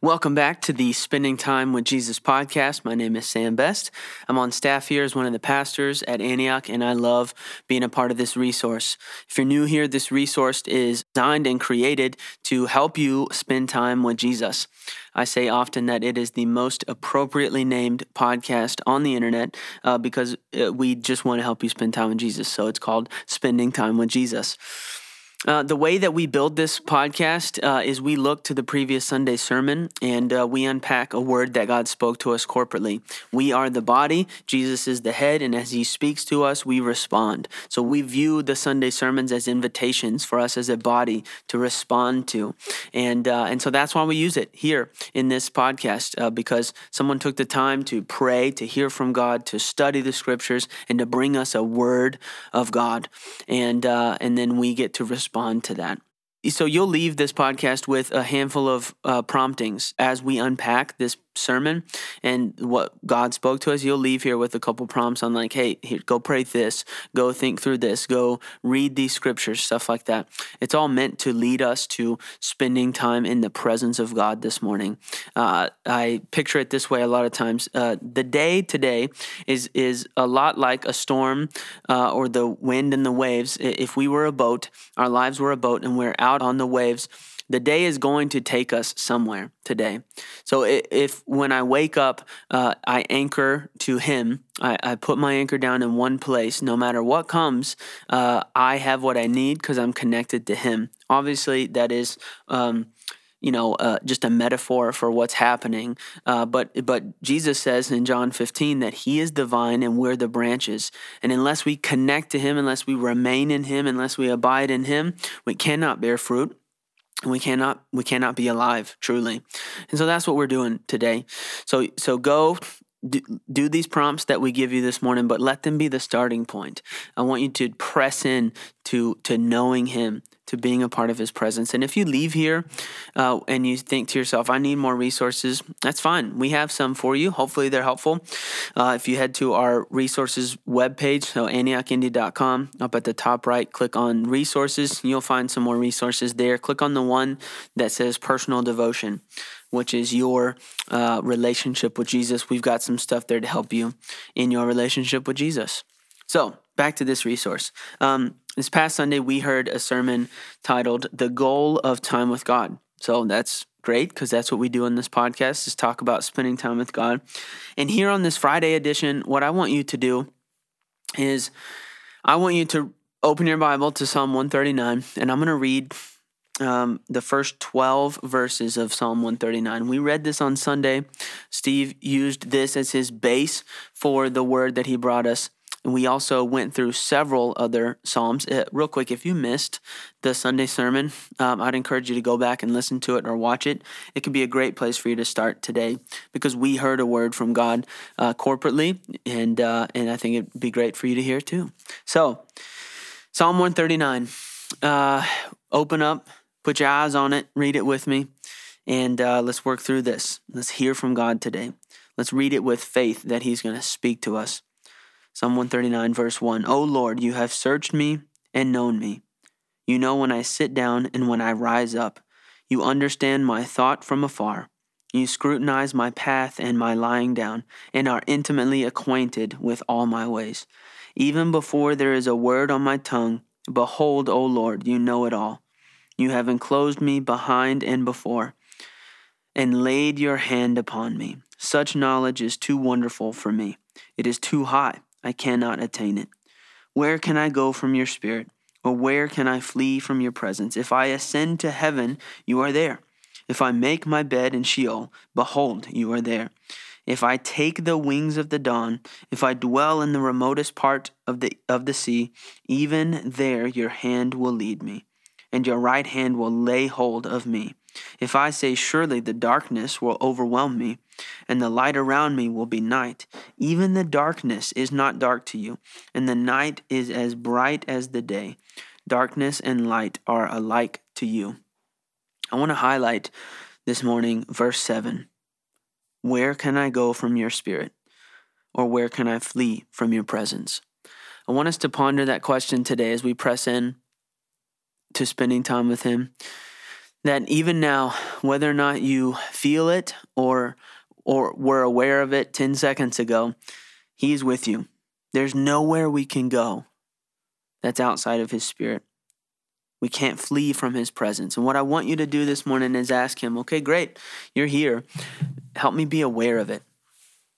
Welcome back to the Spending Time with Jesus podcast. My name is Sam Best. I'm on staff here as one of the pastors at Antioch, and I love being a part of this resource. If you're new here, this resource is designed and created to help you spend time with Jesus. I say often that it is the most appropriately named podcast on the internet uh, because uh, we just want to help you spend time with Jesus. So it's called Spending Time with Jesus. Uh, the way that we build this podcast uh, is we look to the previous Sunday sermon and uh, we unpack a word that God spoke to us corporately. We are the body, Jesus is the head, and as He speaks to us, we respond. So we view the Sunday sermons as invitations for us as a body to respond to, and uh, and so that's why we use it here in this podcast uh, because someone took the time to pray, to hear from God, to study the Scriptures, and to bring us a word of God, and and then we get to respond respond to that. So you'll leave this podcast with a handful of uh, promptings as we unpack this sermon and what God spoke to us. You'll leave here with a couple prompts on like, hey, here, go pray this, go think through this, go read these scriptures, stuff like that. It's all meant to lead us to spending time in the presence of God this morning. Uh, I picture it this way a lot of times. Uh, the day today is is a lot like a storm uh, or the wind and the waves. If we were a boat, our lives were a boat, and we're out on the waves the day is going to take us somewhere today. So if when I wake up, uh, I anchor to Him, I, I, put my anchor down in one place, no matter what comes, uh, I have what I need because I'm connected to Him. Obviously, that is. Um, you know, uh, just a metaphor for what's happening. Uh, but but Jesus says in John 15 that He is the vine and we're the branches. And unless we connect to Him, unless we remain in Him, unless we abide in Him, we cannot bear fruit we cannot we cannot be alive truly. And so that's what we're doing today. So so go do, do these prompts that we give you this morning but let them be the starting point i want you to press in to to knowing him to being a part of his presence. And if you leave here uh, and you think to yourself, I need more resources, that's fine. We have some for you. Hopefully, they're helpful. Uh, if you head to our resources webpage, so antiochindy.com, up at the top right, click on resources. You'll find some more resources there. Click on the one that says personal devotion which is your uh, relationship with Jesus. We've got some stuff there to help you in your relationship with Jesus. So, back to this resource. Um, this past Sunday, we heard a sermon titled The Goal of Time with God. So that's great because that's what we do on this podcast is talk about spending time with God. And here on this Friday edition, what I want you to do is I want you to open your Bible to Psalm 139, and I'm going to read um, the first 12 verses of Psalm 139. We read this on Sunday. Steve used this as his base for the word that he brought us and we also went through several other Psalms. Uh, real quick, if you missed the Sunday sermon, um, I'd encourage you to go back and listen to it or watch it. It could be a great place for you to start today because we heard a word from God uh, corporately, and, uh, and I think it'd be great for you to hear too. So, Psalm 139. Uh, open up, put your eyes on it, read it with me, and uh, let's work through this. Let's hear from God today. Let's read it with faith that He's going to speak to us. Psalm 139, verse 1 O Lord, you have searched me and known me. You know when I sit down and when I rise up. You understand my thought from afar. You scrutinize my path and my lying down, and are intimately acquainted with all my ways. Even before there is a word on my tongue, behold, O Lord, you know it all. You have enclosed me behind and before, and laid your hand upon me. Such knowledge is too wonderful for me. It is too high. I cannot attain it. Where can I go from your spirit? Or where can I flee from your presence? If I ascend to heaven, you are there. If I make my bed in Sheol, behold, you are there. If I take the wings of the dawn, if I dwell in the remotest part of the of the sea, even there your hand will lead me, and your right hand will lay hold of me. If I say, Surely the darkness will overwhelm me, and the light around me will be night, even the darkness is not dark to you, and the night is as bright as the day. Darkness and light are alike to you. I want to highlight this morning verse 7. Where can I go from your spirit? Or where can I flee from your presence? I want us to ponder that question today as we press in to spending time with Him. that even now, whether or not you feel it or or were aware of it 10 seconds ago, He's with you. There's nowhere we can go that's outside of His Spirit. We can't flee from His presence. And what I want you to do this morning is ask Him, okay, great, you're here. Help me be aware of it.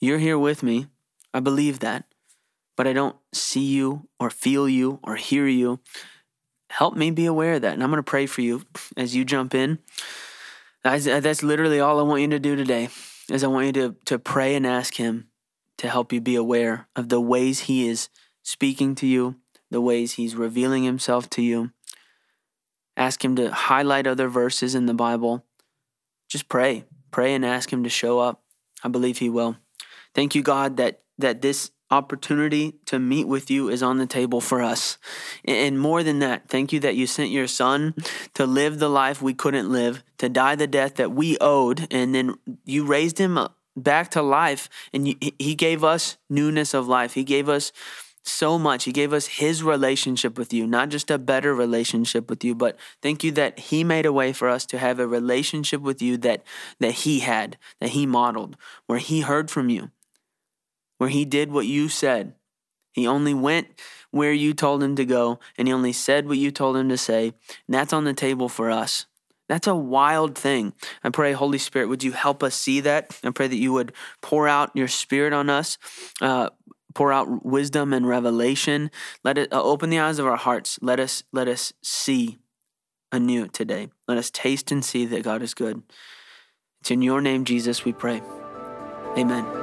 You're here with me. I believe that. But I don't see you or feel you or hear you. Help me be aware of that. And I'm going to pray for you as you jump in. That's literally all I want you to do today is I want you to, to pray and ask him to help you be aware of the ways he is speaking to you, the ways he's revealing himself to you. Ask him to highlight other verses in the Bible. Just pray. Pray and ask him to show up. I believe he will. Thank you, God, that that this opportunity to meet with you is on the table for us. And more than that, thank you that you sent your son to live the life we couldn't live, to die the death that we owed, and then you raised him back to life and he gave us newness of life. He gave us so much. He gave us his relationship with you, not just a better relationship with you, but thank you that he made a way for us to have a relationship with you that that he had, that he modeled, where he heard from you where he did what you said. He only went where you told him to go, and he only said what you told him to say. And that's on the table for us. That's a wild thing. I pray, Holy Spirit, would you help us see that? I pray that you would pour out your Spirit on us, uh, pour out wisdom and revelation. Let it uh, open the eyes of our hearts. Let us let us see anew today. Let us taste and see that God is good. It's in your name, Jesus, we pray. Amen.